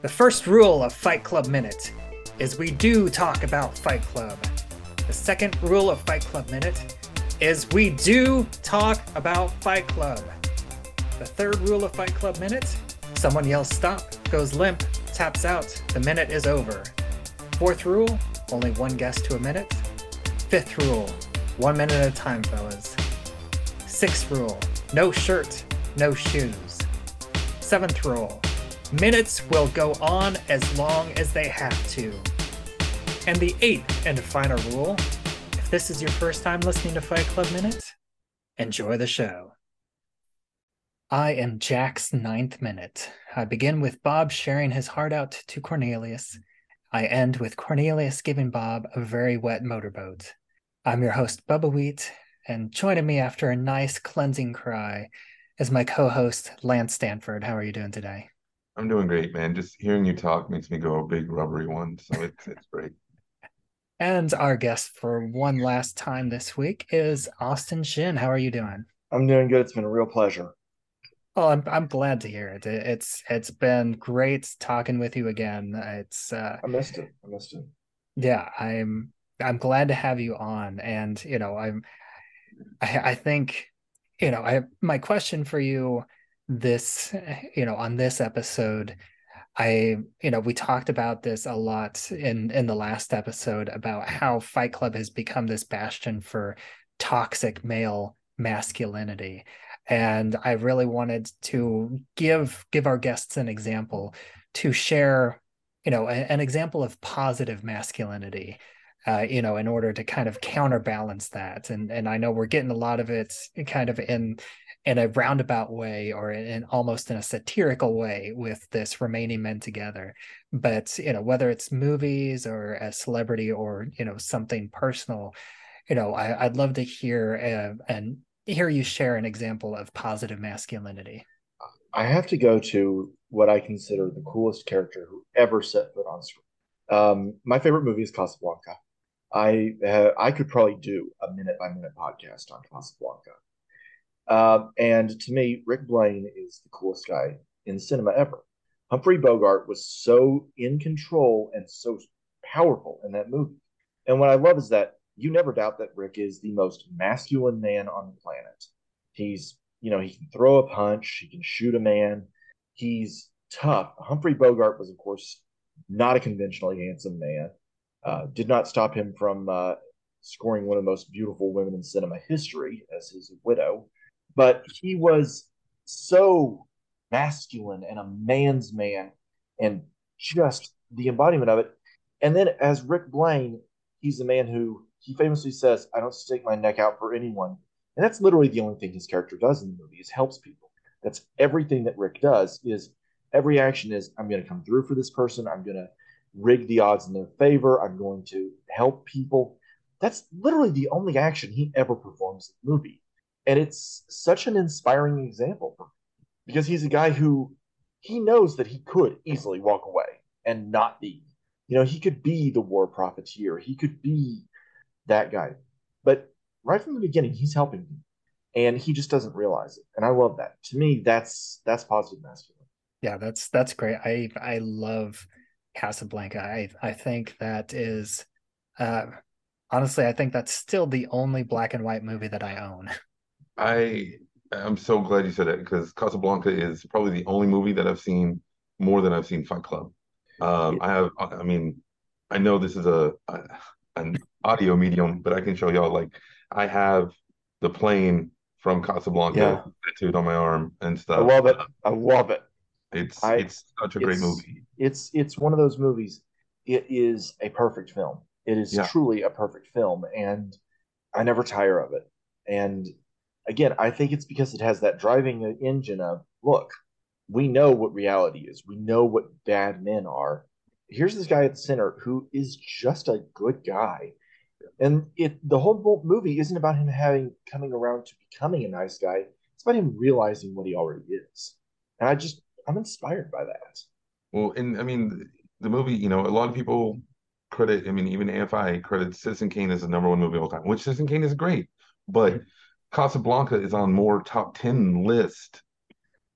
The first rule of Fight Club Minute is we do talk about Fight Club. The second rule of Fight Club Minute is we do talk about Fight Club. The third rule of Fight Club Minute someone yells stop, goes limp, taps out, the minute is over. Fourth rule only one guest to a minute. Fifth rule one minute at a time, fellas. Sixth rule no shirt, no shoes. Seventh rule minutes will go on as long as they have to. And the eighth and final rule if this is your first time listening to Fight Club Minute, enjoy the show. I am Jack's ninth minute. I begin with Bob sharing his heart out to Cornelius. I end with Cornelius giving Bob a very wet motorboat. I'm your host, Bubbawheat, and joining me after a nice cleansing cry is my co host, Lance Stanford. How are you doing today? I'm doing great, man. Just hearing you talk makes me go a big rubbery one. So it's, it's great. And our guest for one last time this week is Austin Shinn. How are you doing? I'm doing good. It's been a real pleasure. Oh, I'm I'm glad to hear it. It's it's been great talking with you again. It's uh, I missed it. I missed it. Yeah, I'm I'm glad to have you on, and you know I'm I, I think you know I my question for you this you know on this episode I, you know, we talked about this a lot in in the last episode about how Fight Club has become this bastion for toxic male masculinity. And I really wanted to give give our guests an example to share, you know, a, an example of positive masculinity. Uh, you know, in order to kind of counterbalance that, and and I know we're getting a lot of it kind of in in a roundabout way or in almost in a satirical way with this remaining men together. But you know whether it's movies or a celebrity or you know something personal you know I, would love to hear uh, and hear you share an example of positive masculinity. I have to go to what i consider the coolest character who ever set foot on screen. Um, my favorite movie is casablanca. I uh, i could probably do a minute by minute podcast on casablanca uh, and to me, Rick Blaine is the coolest guy in cinema ever. Humphrey Bogart was so in control and so powerful in that movie. And what I love is that you never doubt that Rick is the most masculine man on the planet. He's, you know, he can throw a punch, he can shoot a man, he's tough. Humphrey Bogart was, of course, not a conventionally handsome man. Uh, did not stop him from uh, scoring one of the most beautiful women in cinema history as his widow but he was so masculine and a man's man and just the embodiment of it. And then as Rick Blaine, he's a man who he famously says, I don't stick my neck out for anyone. And that's literally the only thing his character does in the movie is helps people. That's everything that Rick does is every action is I'm going to come through for this person. I'm going to rig the odds in their favor. I'm going to help people. That's literally the only action he ever performs in the movie. And it's such an inspiring example because he's a guy who he knows that he could easily walk away and not be. You know, he could be the war profiteer. He could be that guy. But right from the beginning, he's helping me. And he just doesn't realize it. And I love that. To me, that's that's positive masculine. Yeah, that's that's great. I I love Casablanca. I I think that is uh honestly, I think that's still the only black and white movie that I own. I I'm so glad you said that because Casablanca is probably the only movie that I've seen more than I've seen Fight Club. Um, I have, I mean, I know this is a, a an audio medium, but I can show y'all like I have the plane from Casablanca yeah. tattooed on my arm and stuff. I love it. I love it. It's I, it's such a great movie. It's it's one of those movies. It is a perfect film. It is yeah. truly a perfect film, and I never tire of it. And again, I think it's because it has that driving engine of look, we know what reality is. We know what bad men are. Here's this guy at the center who is just a good guy. And it the whole movie isn't about him having coming around to becoming a nice guy. It's about him realizing what he already is. And I just I'm inspired by that. Well, and I mean the movie, you know, a lot of people credit, I mean, even AFI credits Citizen Kane as the number one movie of all time, which Citizen Kane is great. But mm-hmm Casablanca is on more top 10 list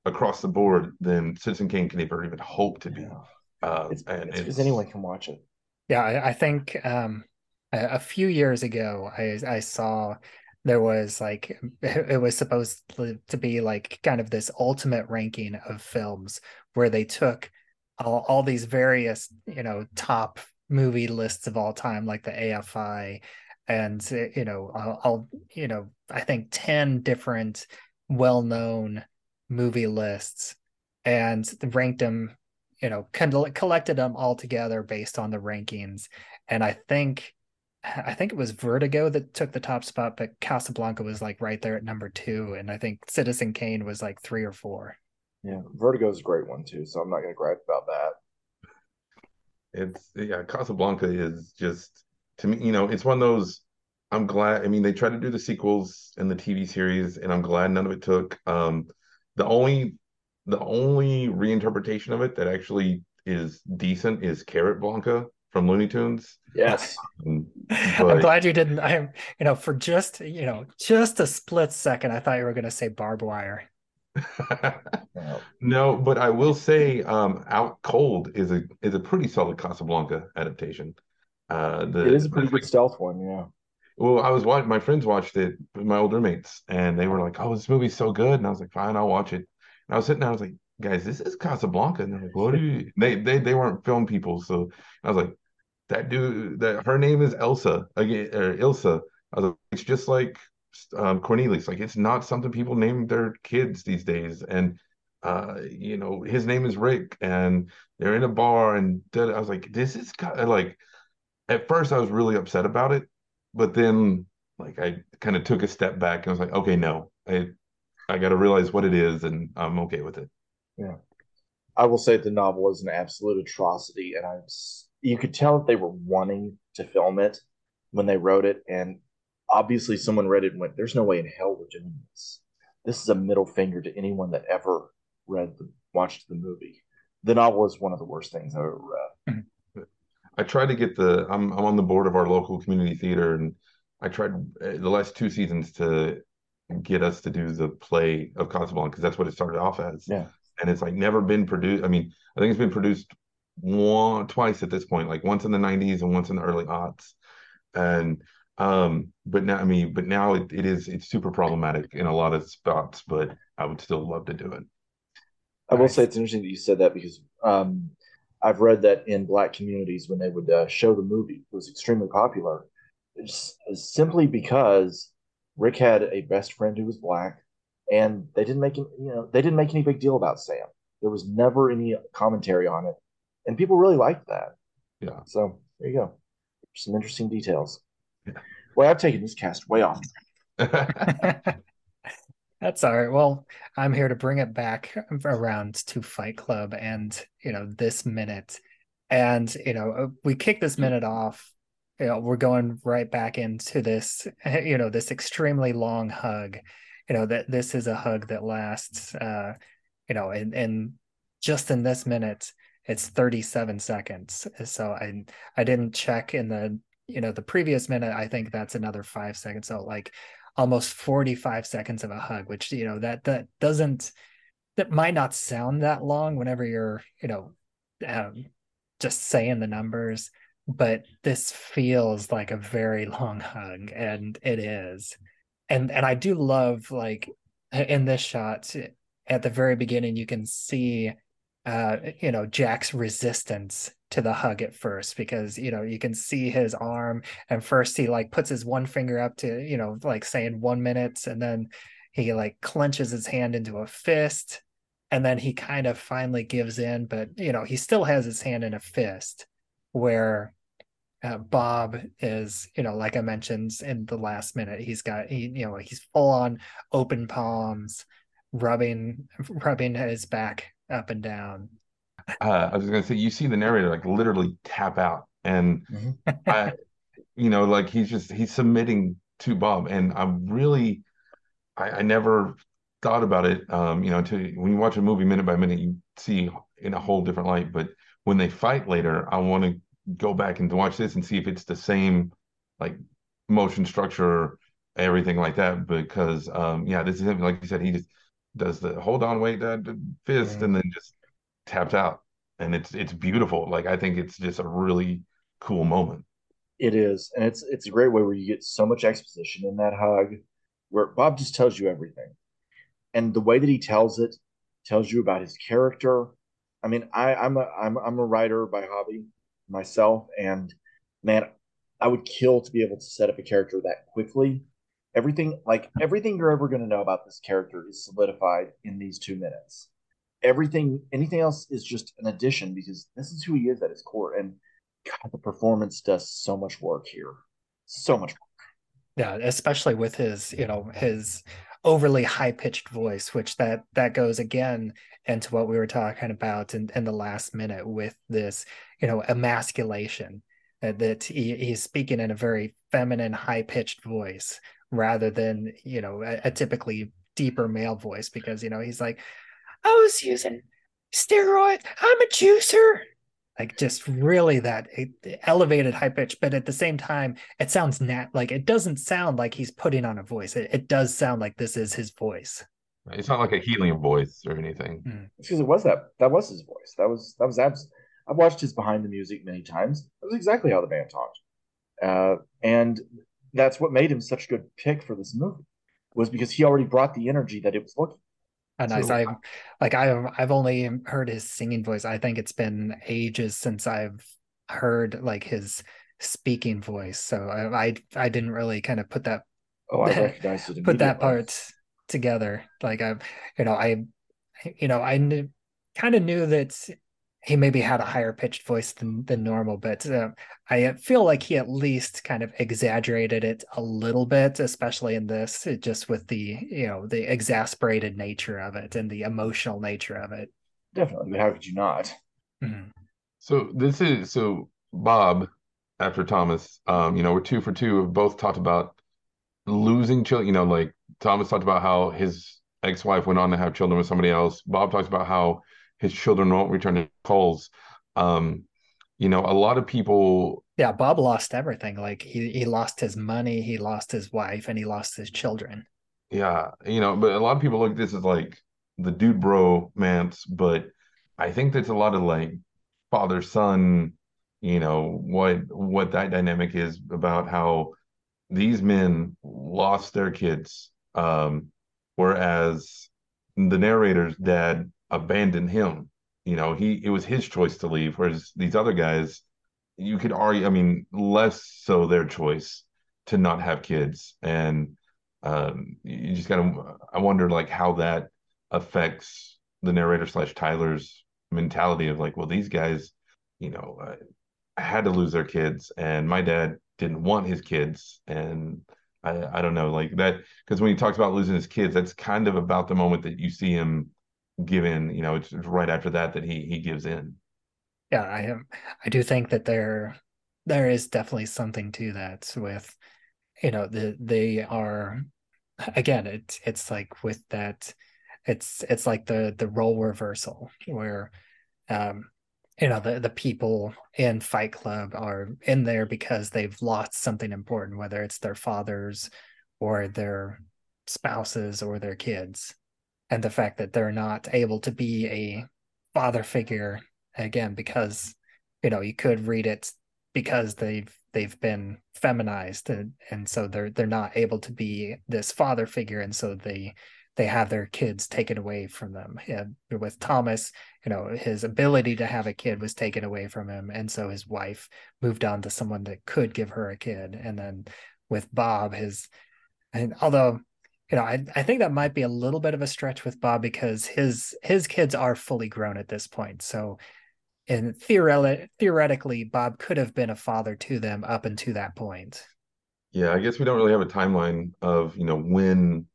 across the board than Citizen Kane can ever even hope to be. Yeah. Uh, It's and because it's anyone can watch it. Yeah, I, I think um, a, a few years ago, I I saw there was like it was supposed to to be like kind of this ultimate ranking of films where they took all, all these various you know top movie lists of all time, like the AFI, and you know I'll, I'll you know I think ten different well-known movie lists and ranked them you know con- collected them all together based on the rankings and i think i think it was vertigo that took the top spot but casablanca was like right there at number two and i think citizen kane was like three or four Yeah, Vertigo's a great one too, so I'm not going to gripe about that. it's yeah, Casablanca is just to me, you know, it's one of those. I'm glad. I mean, they tried to do the sequels and the TV series, and I'm glad none of it took. Um, the only the only reinterpretation of it that actually is decent is Carrotblanca from Looney Tunes. Yes, Um, i'm glad you didn't i'm you know for just you know just a split second i thought you were going to say Barb Wire No. no, but I will say, um, Out Cold is a is a pretty solid Casablanca adaptation. Uh, the it is a pretty good stealth one. Yeah, Well, I was watching, my friends watched it with my old roommates, and they were like, "Oh, this movie's so good," and I was like, "Fine, I'll watch it." And I was sitting there, I was like, "Guys, this is Casablanca," and they're like, "What do you?" They they they weren't film people, so I was like, "That dude, that her name is Elsa again, or Ilsa." I was like, "It's just like um, Cornelius. Like, it's not something people name their kids these days." And uh, you know, his name is Rick, and they're in a bar, and I was like, "This is like." At first, I was really upset about it but then like I kind of took a step back and I was like, okay, no, I I got to realize what it is, and I'm okay with it. Yeah, I will say the novel is an absolute atrocity, and I was, you could tell that they were wanting to film it when they wrote it, and obviously someone read it and went, "There's no way in hell we're doing this. This is a middle finger to anyone that ever read the watched the movie." The novel is one of the worst things I've ever read. Mm-hmm. I tried to get the I'm I'm on the board of our local community theater, and I tried uh, the last two seasons to get us to do the play of Casablanca because that's what it started off as. Yeah. and it's like never been produced. I mean, I think it's been produced one twice at this point, like once in the 90s and once in the early aughts. And um, but now I mean, but now it, it is it's super problematic in a lot of spots, but I would still love to do it. I will Nice. say it's interesting that you said that because um, I've read that in black communities when they would uh, show the movie, it was extremely popular, it's, it's simply because Rick had a best friend who was black, and they didn't make him, you know, they didn't make any big deal about Sam. There was never any commentary on it, and people really liked that. Yeah. So there you go, some interesting details. Yeah. Well, I've taken this cast way off. That's all right. Well, I'm here to bring it back around to Fight Club and, you know, this minute. And, you know, uh, we kick this minute off. You know, we're going right back into this, you know, this extremely long hug. You know, that this is a hug that lasts, uh, you know, and, and just in this minute, it's 37 seconds. So I, I didn't check in the, you know, the previous minute. I think that's another five seconds. So like, almost 45 seconds of a hug which you know that that doesn't that might not sound that long whenever you're you know um, just saying the numbers but this feels like a very long hug and it is. And and i do love like in this shot at the very beginning you can see uh you know jack's resistance to the hug at first because you know you can see his arm and first he like puts his one finger up to you know like saying one minute and then he like clenches his hand into a fist and then he kind of finally gives in but you know he still has his hand in a fist where uh, bob is you know like i mentioned in the last minute he's got he you know he's full on open palms rubbing rubbing his back up and down uh, I was gonna say you see the narrator like literally tap out, and Mhm. I, you know, like he's just he's submitting to Bob, and I'm really, I, I never thought about it. Um, you know, to when you watch a movie minute by minute, you see in a whole different light. But when they fight later, I want to go back and watch this and see if it's the same, like motion structure, everything like that. Because um, yeah, this is him. Like you said, he just does the hold on, wait, that fist, Mhm. and then just tapped out and it's it's beautiful. Like I think it's just a really cool moment. It is, and it's it's a great way where you get so much exposition in that hug, where Bob just tells you everything, and the way that he tells it tells you about his character. I mean, I, I'm a I'm I'm a writer by hobby myself, and man, I would kill to be able to set up a character that quickly. Everything like everything you're ever going to know about this character is solidified in these two minutes. Everything, anything else is just an addition because this is who he is at his core. And God, the performance does so much work here, so much work. Yeah, especially with his, you know, his overly high pitched voice, which that that goes again into what we were talking about in, in the last minute with this, you know, emasculation uh, that he, he's speaking in a very feminine, high pitched voice rather than you know a, a typically deeper male voice because you know he's like, I was using steroids. I'm a juicer. Like just really that elevated high pitch but at the same time it sounds nat like it doesn't sound like he's putting on a voice. It, it does sound like this is his voice. It's not like a helium voice or anything. Mm. because it was that? That was his voice. That was that was abs i've watched his behind the music many times. That was exactly how the band talked. Uh, and that's what made him such a good pick for this movie was because he already brought the energy that it was looking nice. I like I've I've only heard his singing voice. I think it's been ages since I've heard like his speaking voice. So I I, I didn't really kind of put that oh I recognized it put that part together. Like I you know I you know I knew, kind of knew that he maybe had a higher pitched voice than, than normal, but uh, I feel like he at least kind of exaggerated it a little bit, especially in this, just with the you know the exasperated nature of it and the emotional nature of it. Definitely, but how could you not? Mm-hmm. So this is so Bob after Thomas. Um, you know, we're two for two. We've both talked about losing children. You know, like Thomas talked about how his ex-wife went on to have children with somebody else. Bob talks about how his children won't return his calls. Um, you know, a lot of people. Yeah, Bob lost everything. Like he he lost his money, he lost his wife, and he lost his children. Yeah, you know, but a lot of people look at this as like the dude bro mance, but I think that's a lot of like father son. You know what what that dynamic is about how these men lost their kids, um, whereas the narrator's dad abandon him. You know, he it was his choice to leave, whereas these other guys, you could argue, I mean, less so their choice to not have kids, and um, you just gotta. I wonder like how that affects the narrator slash Tyler's mentality of like, well, these guys, you know, uh, had to lose their kids, and my dad didn't want his kids, and I, I don't know, like that, because when he talks about losing his kids, that's kind of about the moment that you see him given you know it's right after that that he he gives in. Yeah i am i do think that there there is definitely something to that with you know the they are again it's it's like with that it's it's like the the role reversal where um you know the the people in fight club are in there because they've lost something important whether it's their fathers or their spouses or their kids and the fact that they're not able to be a father figure again because you know you could read it because they've they've been feminized and, and so they're they're not able to be this father figure. And so they they have their kids taken away from them. And with thomas you know his ability to have a kid was taken away from him. And so his wife moved on to someone that could give her a kid. And then with bob his and although you know, I, I think that might be a little bit of a stretch with Bob because his his kids are fully grown at this point. So, and theoretically, theoretically, Bob could have been a father to them up until that point. Yeah, I guess we don't really have a timeline of you know when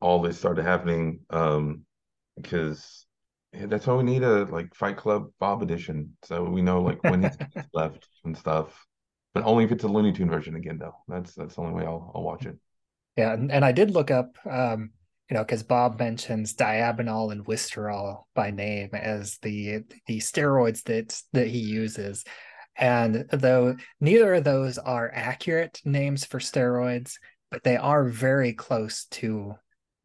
all this started happening, um, because that's why we need a like Fight Club Bob edition, so we know like when he's left and stuff. But only if it's a Looney Tune version again, though. That's that's the only way I'll I'll watch it. Yeah, and, and I did look up, um, you know, because Bob mentions Diabinol and Wistrol by name as the the steroids that that he uses, and though neither of those are accurate names for steroids, but they are very close to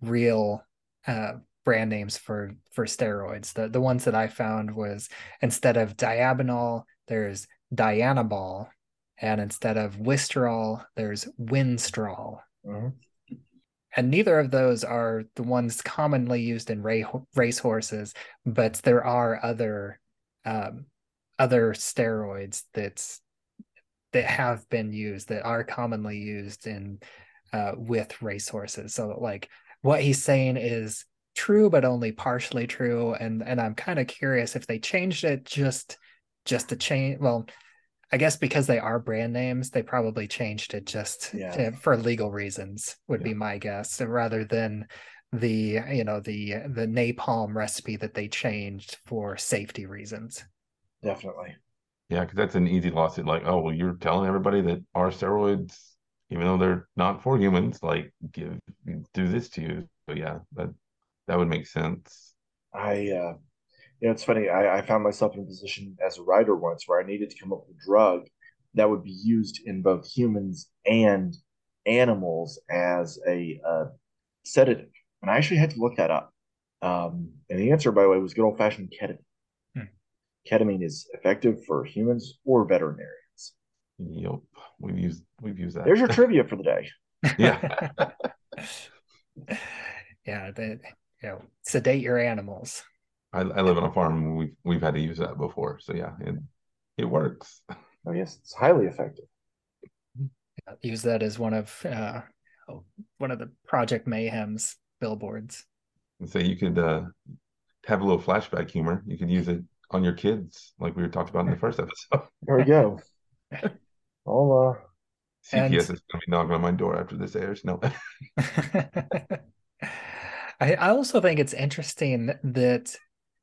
real uh, brand names for for steroids. The the ones that I found was instead of Diabinol, there's Dianabol, and instead of Wistrol, there's Winstrol. Mm-hmm. And neither of those are the ones commonly used in race horses, but there are other um, other steroids that's that have been used that are commonly used in uh, with racehorses. So like what he's saying is true, but only partially true. And and I'm kind of curious if they changed it just just to change. Well, I guess because they are brand names, they probably changed it just yeah. to, for legal reasons. Would yeah. be my guess, rather than the you know the the napalm recipe that they changed for safety reasons. Definitely. Yeah, because that's an easy lawsuit. Like, oh, well, you're telling everybody that our steroids, even though they're not for humans, like give do this to you. So yeah, that that would make sense. I, uh, you know, it's funny. I, I found myself in a position as a writer once where I needed to come up with a drug that would be used in both humans and animals as a uh, sedative, and I actually had to look that up. Um, and the answer, by the way, was good old fashioned ketamine ketamine is effective for humans or veterinarians. Yep, we've used we've used that. There's your trivia for the day. Yeah. yeah, that you know, sedate your animals. I, I live on a farm. We've we've had to use that before, so yeah, it it works. Oh yes, it's highly effective. Use that as one of uh, one of the Project Mayhem's billboards. So you could uh, have a little flashback humor. You could use it on your kids, like we were talked about in the first episode. There we go. All uh CPS and... is gonna be knocking on my door after this airs. No. I, I also think it's interesting that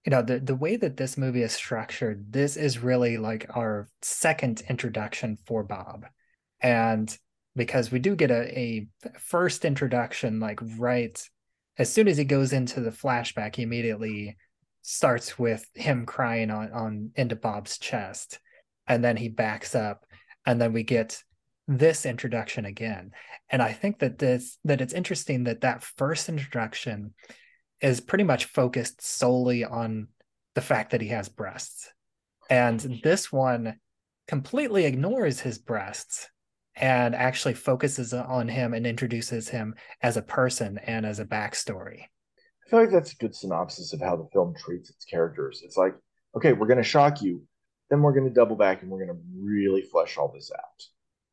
you know the the way that this movie is structured this is really like our second introduction for bob and because we do get a, a first introduction like right as soon as he goes into the flashback he immediately starts with him crying on, on into Bob's chest, and then he backs up, and then we get this introduction again. And I think that this that it's interesting that that first introduction is pretty much focused solely on the fact that he has breasts. And this one completely ignores his breasts and actually focuses on him and introduces him as a person and as a backstory. I feel like that's a good synopsis of how the film treats its characters. It's like, okay, we're going to shock you, then we're going to double back and we're going to really flesh all this out.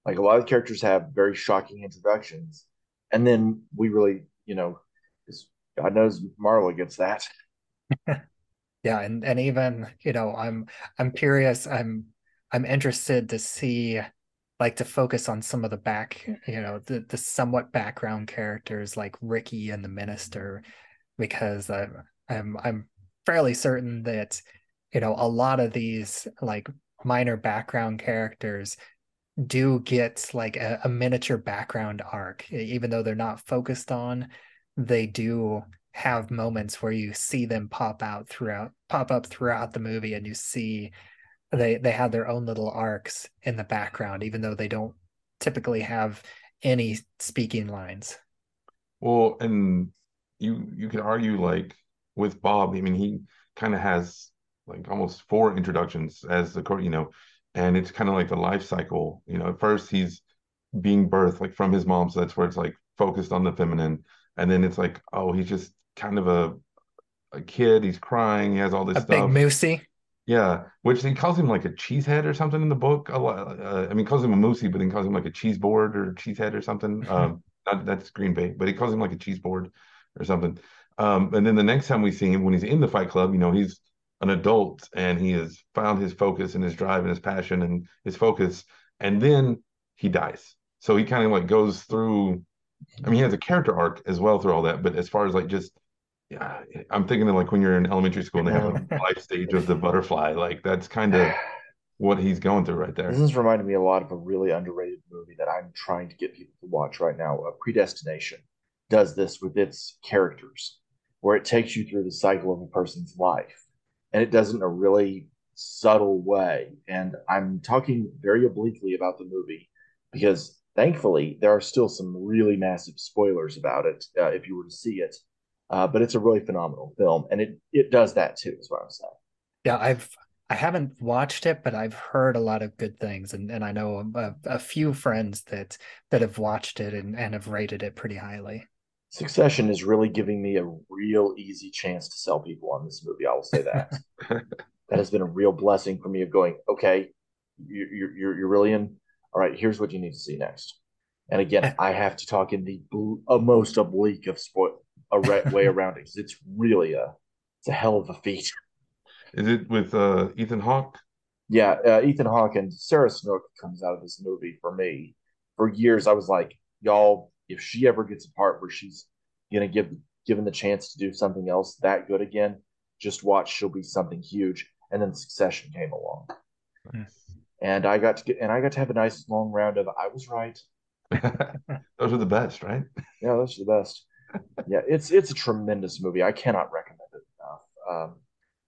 Like a lot of characters have very shocking introductions, and then we really, you know, God knows Marla gets that. yeah, and and even you know, I'm I'm curious. I'm I'm interested to see like to focus on some of the back, you know, the the somewhat background characters like Ricky and the minister because I'm I'm I'm fairly certain that you know a lot of these like minor background characters do get like a, a, miniature background arc even though they're not focused on they do have moments where you see them pop out throughout pop up throughout the movie and you see they they have their own little arcs in the background even though they don't typically have any speaking lines well and you you could argue like with Bob. I mean, he kind of has like almost four introductions as the court, you know, and it's kind of like the life cycle. You know, at first he's being birthed like from his mom, so that's where it's like focused on the feminine, and then it's like, oh, he's just kind of a a kid. He's crying. He has all this a stuff. big moosey. Yeah, which he calls him like a cheesehead or something in the book. A lot. Uh, I mean, calls him a moosey, but then calls him like a cheese board or cheesehead or something. Um, not, that's Green Bay, but he calls him like a cheese board or something. Um, and then the next time we see him, when he's in the Fight Club, you know, he's an adult and he has found his focus and his drive and his passion and his focus. And then he dies. So he kind of like goes through. I mean, he has a character arc as well through all that. But as far as like just, yeah, I'm thinking of like when you're in elementary school and they have a life stage of the butterfly. Like that's kind of what he's going through right there. This is reminding me a lot of a really underrated movie that I'm trying to get people to watch right now, uh, Predestination does this with its characters, where it takes you through the cycle of a person's life. And it does it in a really subtle way. And I'm talking very obliquely about the movie because thankfully there are still some really massive spoilers about it uh, if you were to see it. Uh, but it's a really phenomenal film, and it it does that too. Is what I'm saying. Yeah, I've I haven't watched it, but I've heard a lot of good things, and, and I know a, a few friends that that have watched it and, and have rated it pretty highly. Succession is really giving me a real easy chance to sell people on this movie. I will say that. that has been a real blessing for me of going, okay, you're, you're, you're really in. All right, here's what you need to see next. And again, I have to talk in the uh, most oblique of sport a way around it because it's really a it's a hell of a feat. Is it with uh, Ethan Hawke? Yeah, uh, Ethan Hawke and Sarah Snook comes out of this movie for me. For years, I was like, y'all, if she ever gets a part where she's gonna give given the chance to do something else that good again, just watch. She'll be something huge. And then Succession came along, and I got to get and I got to have a nice long round of I was right. those are the best, right? Yeah, those are the best. yeah, it's it's a tremendous movie. I cannot recommend it enough. Um,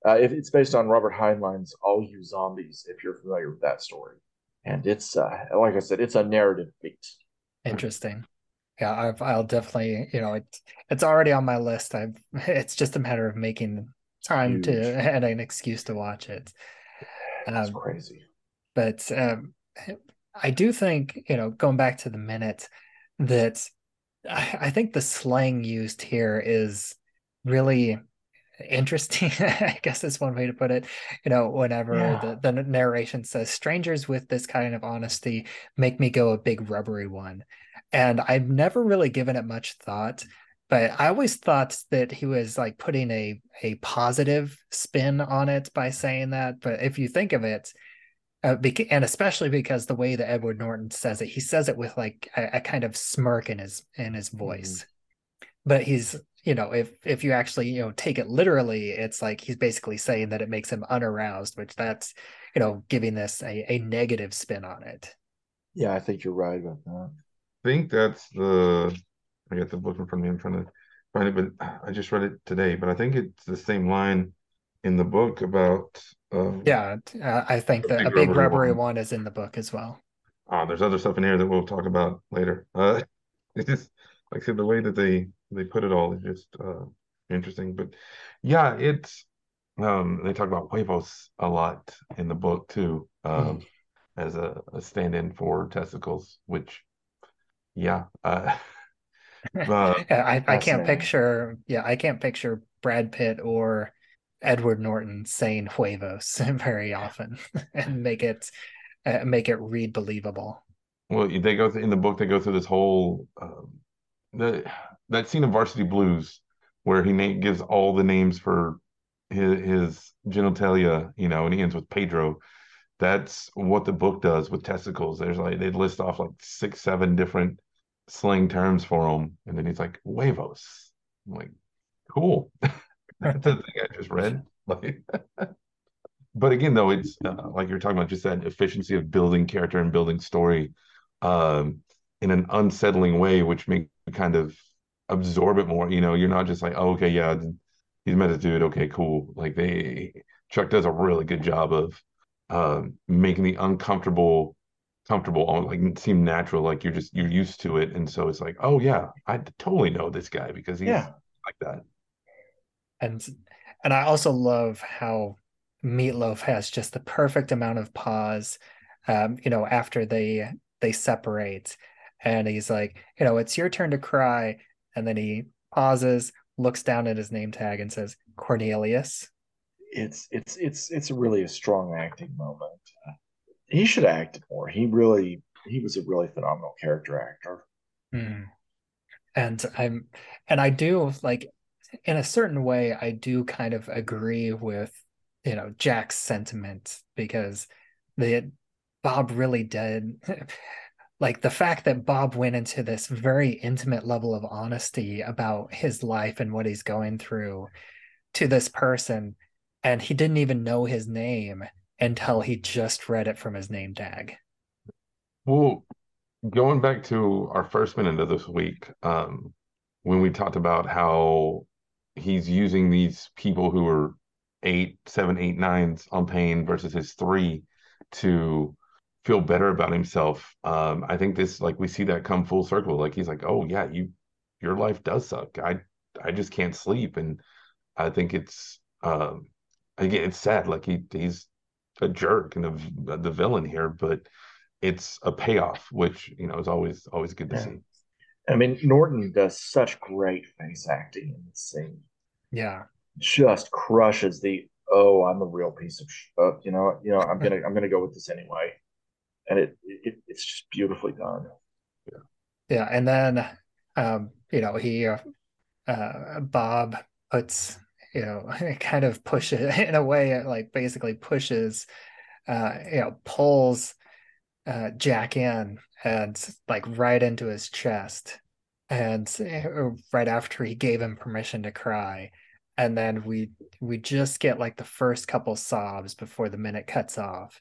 uh, if it's based on Robert Heinlein's All You Zombies, if you're familiar with that story, and it's uh, like I said, it's a narrative beat. Interesting yeah I've, i'll definitely you know it's it's already on my list i've it's just a matter of making time Huge. to and an excuse to watch it that's um, crazy but um, i do think you know going back to the minute that I, I think the slang used here is really interesting i guess is one way to put it you know whenever yeah. the, the narration says strangers with this kind of honesty make me go a big rubbery one and I've never really given it much thought, but I always thought that he was like putting a a positive spin on it by saying that. But if you think of it, uh, beca- and especially because the way that Edward Norton says it, he says it with like a, a kind of smirk in his in his voice. Mm-hmm. But he's you know if if you actually you know take it literally, it's like he's basically saying that it makes him unaroused, which that's you know giving this a, a negative spin on it. Yeah, I think you're right about that I think that's the I got the book in front of me. I'm trying to find it, but I just read it today. But I think it's the same line in the book about. Um, yeah, uh, I think that a big rubbery, one. one. is in the book as well. Uh, there's other stuff in here that we'll talk about later. Uh, it's just like I said, the way that they they put it all is just uh, interesting. But yeah, it's um, they talk about huevos a lot in the book too, um, mm. as a, a stand-in for testicles, which yeah. Uh, uh, I, I can't picture. Yeah, I can't picture Brad Pitt or Edward Norton saying huevos very often and make it uh, make it read believable. Well, they go in the book. They go through this whole um, that scene of Varsity Blues where he na- gives all the names for his, his genitalia, you know, and he ends with Pedro that's what the book does with testicles. There's like they list off like six, seven different slang terms for them, and then he's like huevos. I'm like, cool. That's the thing I just read. Like, but again, though, it's uh, like you're talking about just that efficiency of building character and building story um, in an unsettling way, which makes you kind of absorb it more. You know, you're not just like, oh, okay, yeah, he's met a dude. Okay, cool. Like they Chuck does a really good job of um, making the uncomfortable comfortable like seem natural like you're just you're used to it and so it's like oh yeah i totally know this guy because he's yeah. like that and and i also love how Meat Loaf has just the perfect amount of pause um you know after they they separate and he's like you know it's your turn to cry and then he pauses looks down at his name tag and says cornelius it's it's it's it's really a strong acting moment he should have acted more. He really he was a really phenomenal character actor. Mm. And I'm and I do like in a certain way I do kind of agree with you know Jack's sentiment because the Bob really did like the fact that Bob went into this very intimate level of honesty about his life and what he's going through to this person and he didn't even know his name until he just read it from his name tag. Well, going back to our first minute of this week, um, when we talked about how he's using these people who are eight, seven, eight, nines on pain versus his three to feel better about himself. Um, I think this like we see that come full circle. Like he's like, oh yeah, you your life does suck. I I just can't sleep, and I think it's um, again it's sad. Like he he's a jerk and a, the villain here, but it's a payoff, which you know is always always good to yeah. see. I mean, Norton does such great face acting in this scene. Yeah, just crushes the oh, I'm a real piece of sh- uh, you know, you know, I'm gonna I'm gonna go with this anyway, and it, it it's just beautifully done. Yeah, yeah, and then um, you know he uh, uh, Bob puts you know kind of pushes in a way like basically pushes uh, you know pulls uh, Jack in and like right into his chest, and uh, right after he gave him permission to cry, and then we we just get like the first couple sobs before the minute cuts off,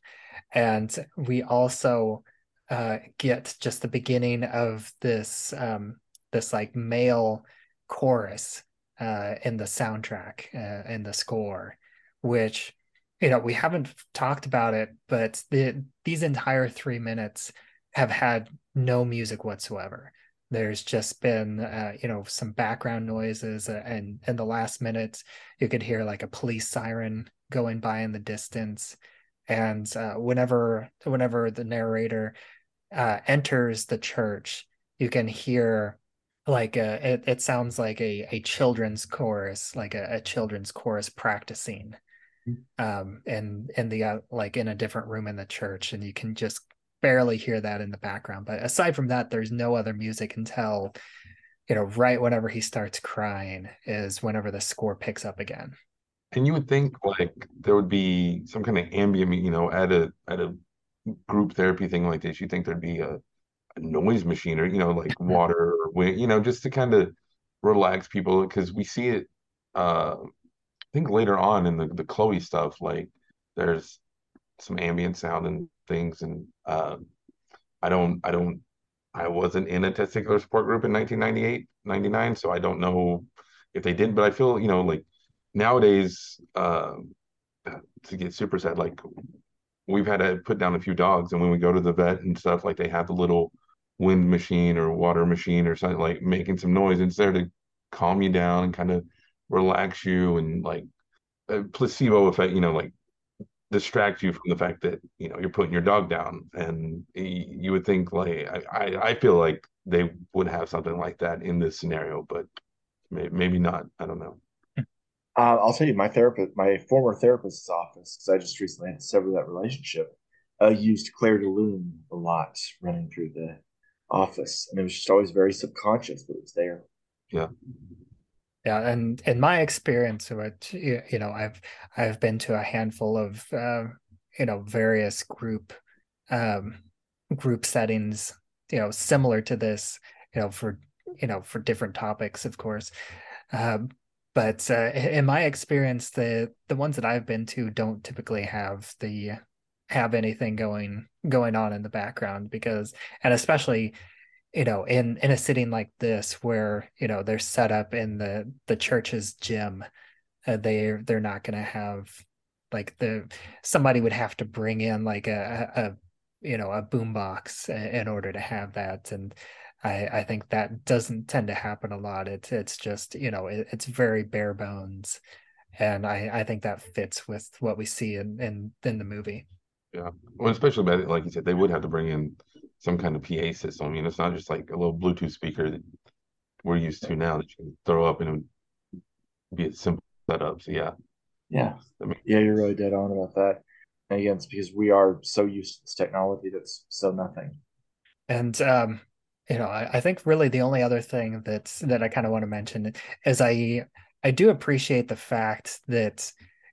and we also uh, get just the beginning of this um, this like male chorus uh, in the soundtrack uh, in the score, which you know we haven't talked about it but the these entire three minutes have had no music whatsoever. There's just been uh, you know some background noises uh, and in the last minutes you could hear like a police siren going by in the distance. And uh, whenever whenever the narrator uh, enters the church you can hear like a, uh, it, it sounds like a, a children's chorus like a, a children's chorus practicing um and in the uh, like in a different room in the church and you can just barely hear that in the background. But aside from that there's no other music until you know right whenever he starts crying is whenever the score picks up again. And you would think like there would be some kind of ambient you know at a at a group therapy thing like this you'd think there'd be a, a noise machine or you know like water or wind you know just to kind of relax people because we see it uh think later on in the the Chloe stuff, like there's some ambient sound and things, and uh, I don't, I don't, I wasn't in a testicular support group in 1998, 99, so I don't know if they did, but I feel, you know, like nowadays, uh, to get super sad, like we've had to put down a few dogs, and when we go to the vet and stuff, like they have the little wind machine or water machine or something like making some noise. It's there to calm you down and kind of relax you and like a placebo effect, you know, like distract you from the fact that you know you're putting your dog down. And you would think like I, I feel like they would have something like that in this scenario but maybe, maybe not. I don't know. Uh, i'll tell you my therapist my former therapist's office because i just recently had to sever that relationship uh, used clair de lune a lot running through the office. And it was just always very subconscious that it was there. Yeah yeah and in my experience it you know i've i've been to a handful of uh, you know various group um group settings you know similar to this you know for you know for different topics of course. Um but uh, in my experience the the ones that i've been to don't typically have the have anything going going on in the background because and especially you know in in a sitting like this where you know they're set up in the the church's gym uh, they they're not going to have like the somebody would have to bring in like a, a you know a boombox in order to have that and I, I think that doesn't tend to happen a lot. It's it's just you know it, it's very bare bones, and I, I think that fits with what we see in in, in the movie. Yeah, well, especially like you said, they would have to bring in some kind of PA system. I mean, it's not just like a little Bluetooth speaker that we're used to now that you can throw up and be a simple setup. So yeah. Yeah. I mean, yeah, you're really dead on about that. And again, it's because we are so used to this technology that's so nothing. And um, you know, I, I think really the only other thing that's that I kind of want to mention is I I do appreciate the fact that,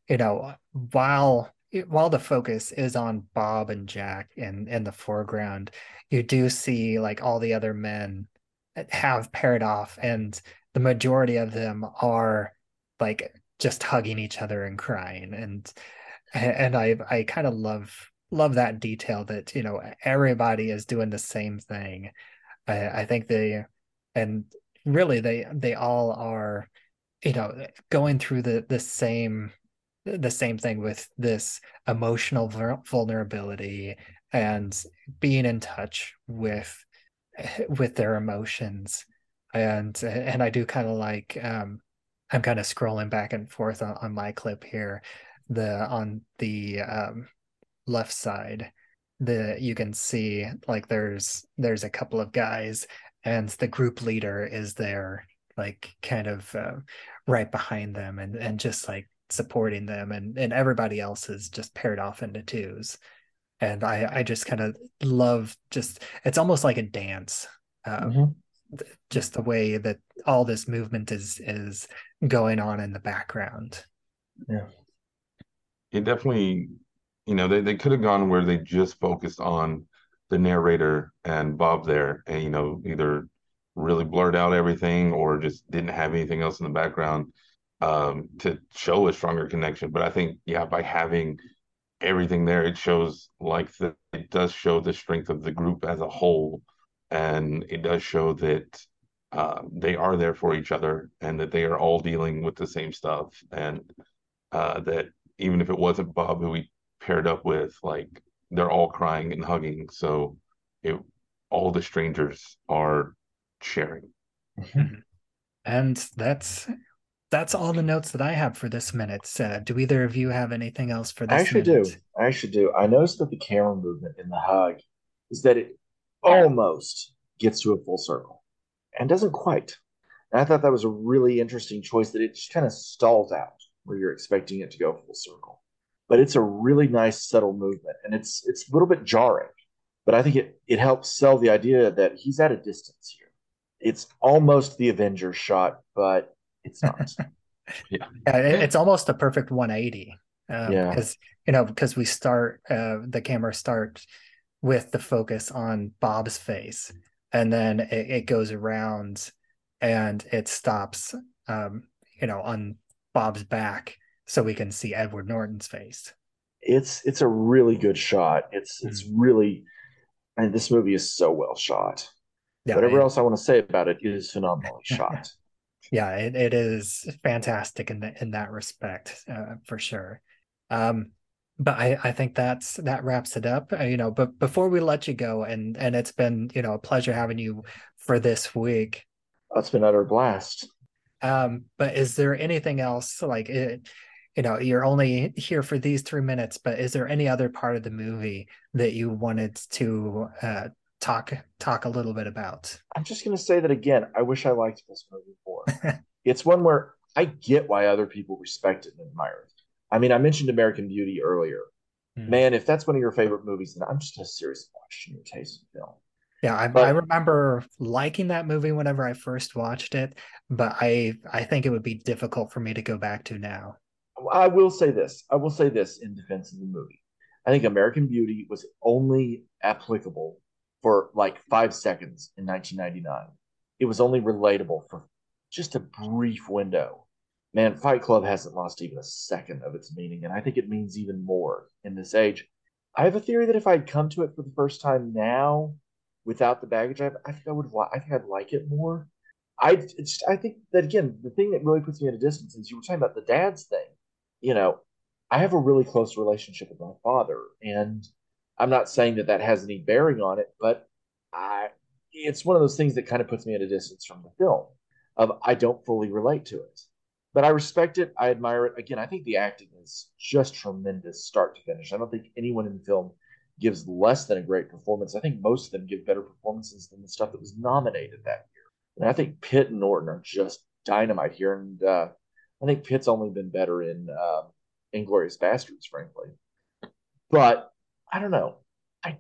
you know, while while the focus is on Bob and Jack in in the foreground, you do see like all the other men eh, have paired off, and the majority of them are like just hugging each other and crying, and and I I kind of love love that detail that you know everybody is doing the same thing. I I think they and really they they all are you know eh, going through the the same the same thing with this emotional vulnerability and being in touch with with their emotions. And and I do kind of like um I'm kind of scrolling back and forth on, on my clip here the on the um left side the you can see like there's there's a couple of guys and the group leader is there like kind of uh, right behind them and and just like supporting them and and everybody else is just paired off into twos. And i i just kind of love just it's almost like a dance um, mm-hmm. just the way that all this movement is is going on in the background. Yeah. It definitely you know they, they could have gone where they just focused on the narrator and bob there and you know either really blurred out everything or just didn't have anything else in the background um, to show a stronger connection. But I think, yeah, by having everything there, it shows like it does show the strength of the group as a whole. And it does show that uh, they are there for each other and that they are all dealing with the same stuff. And uh, that even if it wasn't Bob who we paired up with, like they're all crying and hugging. So it, all the strangers are sharing. And that's that's all the notes that I have for this minute. Uh, do either of you have anything else for this? I actually minute? do. I actually do. I noticed that the camera movement in the hug is that it almost gets to a full circle and doesn't quite. And I thought that was a really interesting choice that it just kind of stalls out where you're expecting it to go full circle. But it's a really nice subtle movement and it's it's a little bit jarring. But I think it it helps sell the idea that he's at a distance here. It's almost the Avengers shot, but it's not. yeah. it's almost a perfect 180. Um, yeah. Because you know, because we start uh, the camera starts with the focus on Bob's face, and then it, it goes around, and it stops, um, you know, on Bob's back, so we can see Edward Norton's face. It's it's a really good shot. It's mm-hmm. it's really, and this movie is so well shot. Yeah, Whatever else I want to say about it, it is phenomenally shot yeah, it, it is fantastic in the, in that respect uh, for sure. Um, but I, I think that's that wraps it up. Uh, you know, but before we let you go, and and it's been you know a pleasure having you for this week. That's been utter blast. Um, but is there anything else like it? You know, you're only here for these three minutes, but is there any other part of the movie that you wanted to uh, talk talk a little bit about? I'm just going to say that again. I wish I liked this movie more. it's one where I get why other people respect it and admire it. I mean, I mentioned American Beauty earlier. Mm. Man, if that's one of your favorite movies, then I'm just a serious question your taste in film. Yeah, I, but, I, remember liking that movie whenever I first watched it, but I I think it would be difficult for me to go back to now. I will say this. I will say this in defense of the movie. I think American Beauty was only applicable for like five seconds in 1999. It was only relatable for just a brief window. Man, Fight Club hasn't lost even a second of its meaning, and I think it means even more in this age. I have a theory that if I'd come to it for the first time now, without the baggage, I, I think I would. I think I'd like it more. I I think that again, the thing that really puts me at a distance is you were talking about the dad's thing. You know, I have a really close relationship with my father, and I'm not saying that that has any bearing on it, but I, it's one of those things that kind of puts me at a distance from the film. Of I don't fully relate to it, but I respect it. I admire it. Again, I think the acting is just tremendous, start to finish. I don't think anyone in the film gives less than a great performance. I think most of them give better performances than the stuff that was nominated that year. And I think Pitt and Norton are just dynamite here. And uh, I think Pitt's only been better in uh, Inglourious Basterds, frankly. But I don't know. I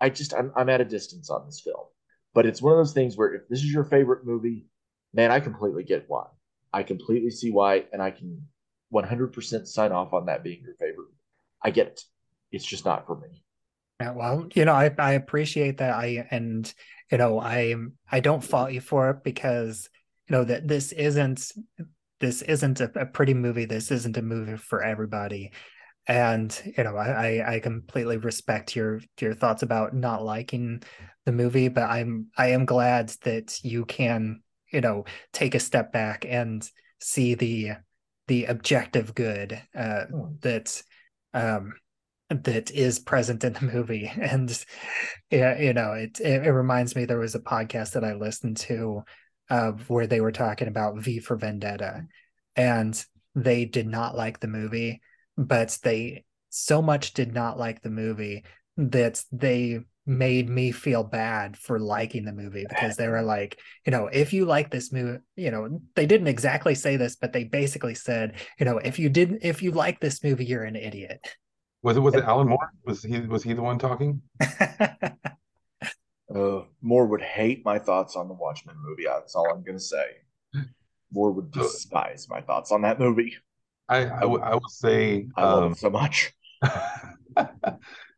I just I'm I'm at a distance on this film. But it's one of those things where if this is your favorite movie, man, I completely get why. I completely see why, and I can 100% sign off on that being your favorite. I get it. It's just not for me. Yeah, well, you know, I, I appreciate that. I and you know, I I don't fault you for it because you know that this isn't this isn't a, a pretty movie. This isn't a movie for everybody and you know I, I completely respect your your thoughts about not liking the movie but i'm i am glad that you can you know take a step back and see the the objective good uh hmm. that um that is present in the movie and yeah you know it, it, it reminds me there was a podcast that i listened to uh, where they were talking about V for Vendetta, and they did not like the movie, but they so much did not like the movie that they made me feel bad for liking the movie because they were like, you know, if you like this movie, you know, they didn't exactly say this, but they basically said, you know, if you didn't, if you like this movie, you're an idiot. Was it was it Alan Moore? Was he was he the one talking? uh, Moore would hate my thoughts on the Watchmen movie. That's all I'm gonna say. Moore would despise my thoughts on that movie. I I, w- I would say I love um, so much. I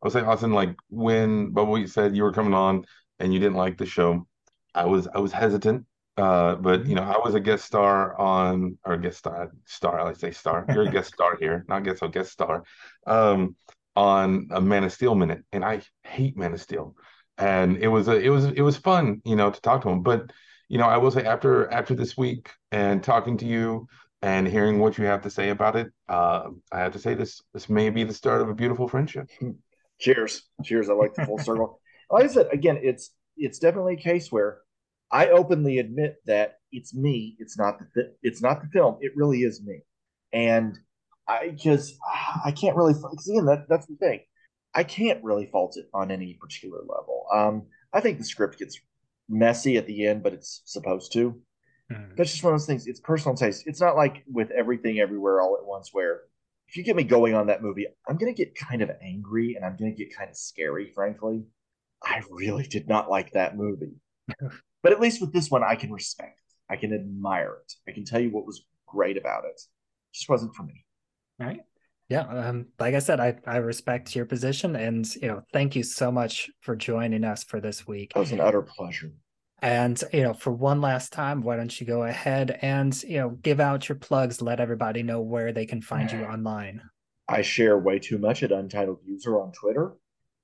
would say Austin, like when Bubba said you were coming on and you didn't like the show, I was I was hesitant. Uh, but you know, I was a guest star on or guest star star, I like say star. You're a guest star here, not guest, so guest star. Um, on a Man of Steel minute, and I hate Man of Steel. And it was a it was it was fun, you know, to talk to him. But you know, I will say after after this week and talking to you and hearing what you have to say about it, uh, I have to say this this may be the start of a beautiful friendship. Cheers. Cheers. I like the full circle. Like I said, again, it's it's definitely a case where I openly admit that it's me. It's not the it's not the film. It really is me, and I just I can't really because again that that's the thing. I can't really fault it on any particular level. Um, I think the script gets messy at the end, but it's supposed to. Mm. That's just one of those things. It's personal taste. It's not like with everything everywhere all at once where if you get me going on that movie, I'm gonna get kind of angry and I'm gonna get kind of scary, frankly. I really did not like that movie. but at least with this one, I can respect it. I can admire it. I can tell you what was great about it. It just wasn't for me. Right. Yeah. Um, like I said, I, I respect your position and, you know, thank you so much for joining us for this week. It was an utter pleasure. And, you know, for one last time, why don't you go ahead and, you know, give out your plugs, let everybody know where they can find you online. I share way too much at Untitled User on Twitter.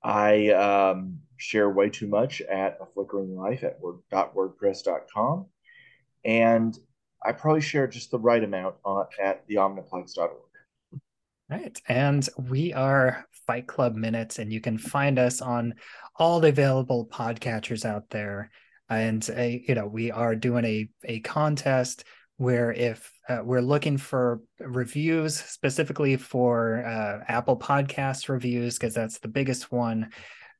I um, share way too much at A Flickering Life at word, .wordpress.com. And I probably share just the right amount on, at theomniplex.org. Right. And we are Fight Club Minutes, and you can find us on all the available podcatchers out there. And, uh, you know, we are doing a, a contest where if uh, we're looking for reviews specifically for uh, Apple Podcast reviews, because that's the biggest one.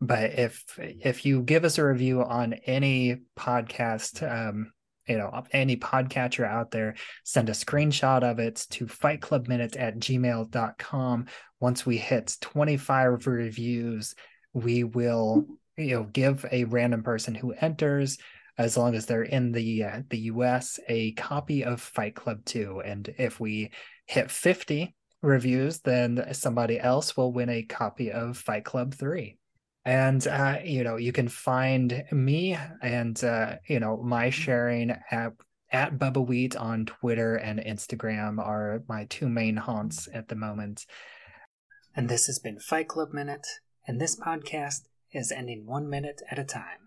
But if if you give us a review on any podcast, um, you know, any podcatcher out there, send a screenshot of it to fightclubminutes at gmail.com. Once we hit 25 reviews, we will, you know, give a random person who enters, as long as they're in the uh, the US, a copy of Fight Club 2. And if we hit 50 reviews, then somebody else will win a copy of Fight Club 3 and uh, you know you can find me and uh, you know my sharing at at Bubbawheat on Twitter and Instagram are my two main haunts at the moment. And this has been Fight Club Minute, and this podcast is ending one minute at a time.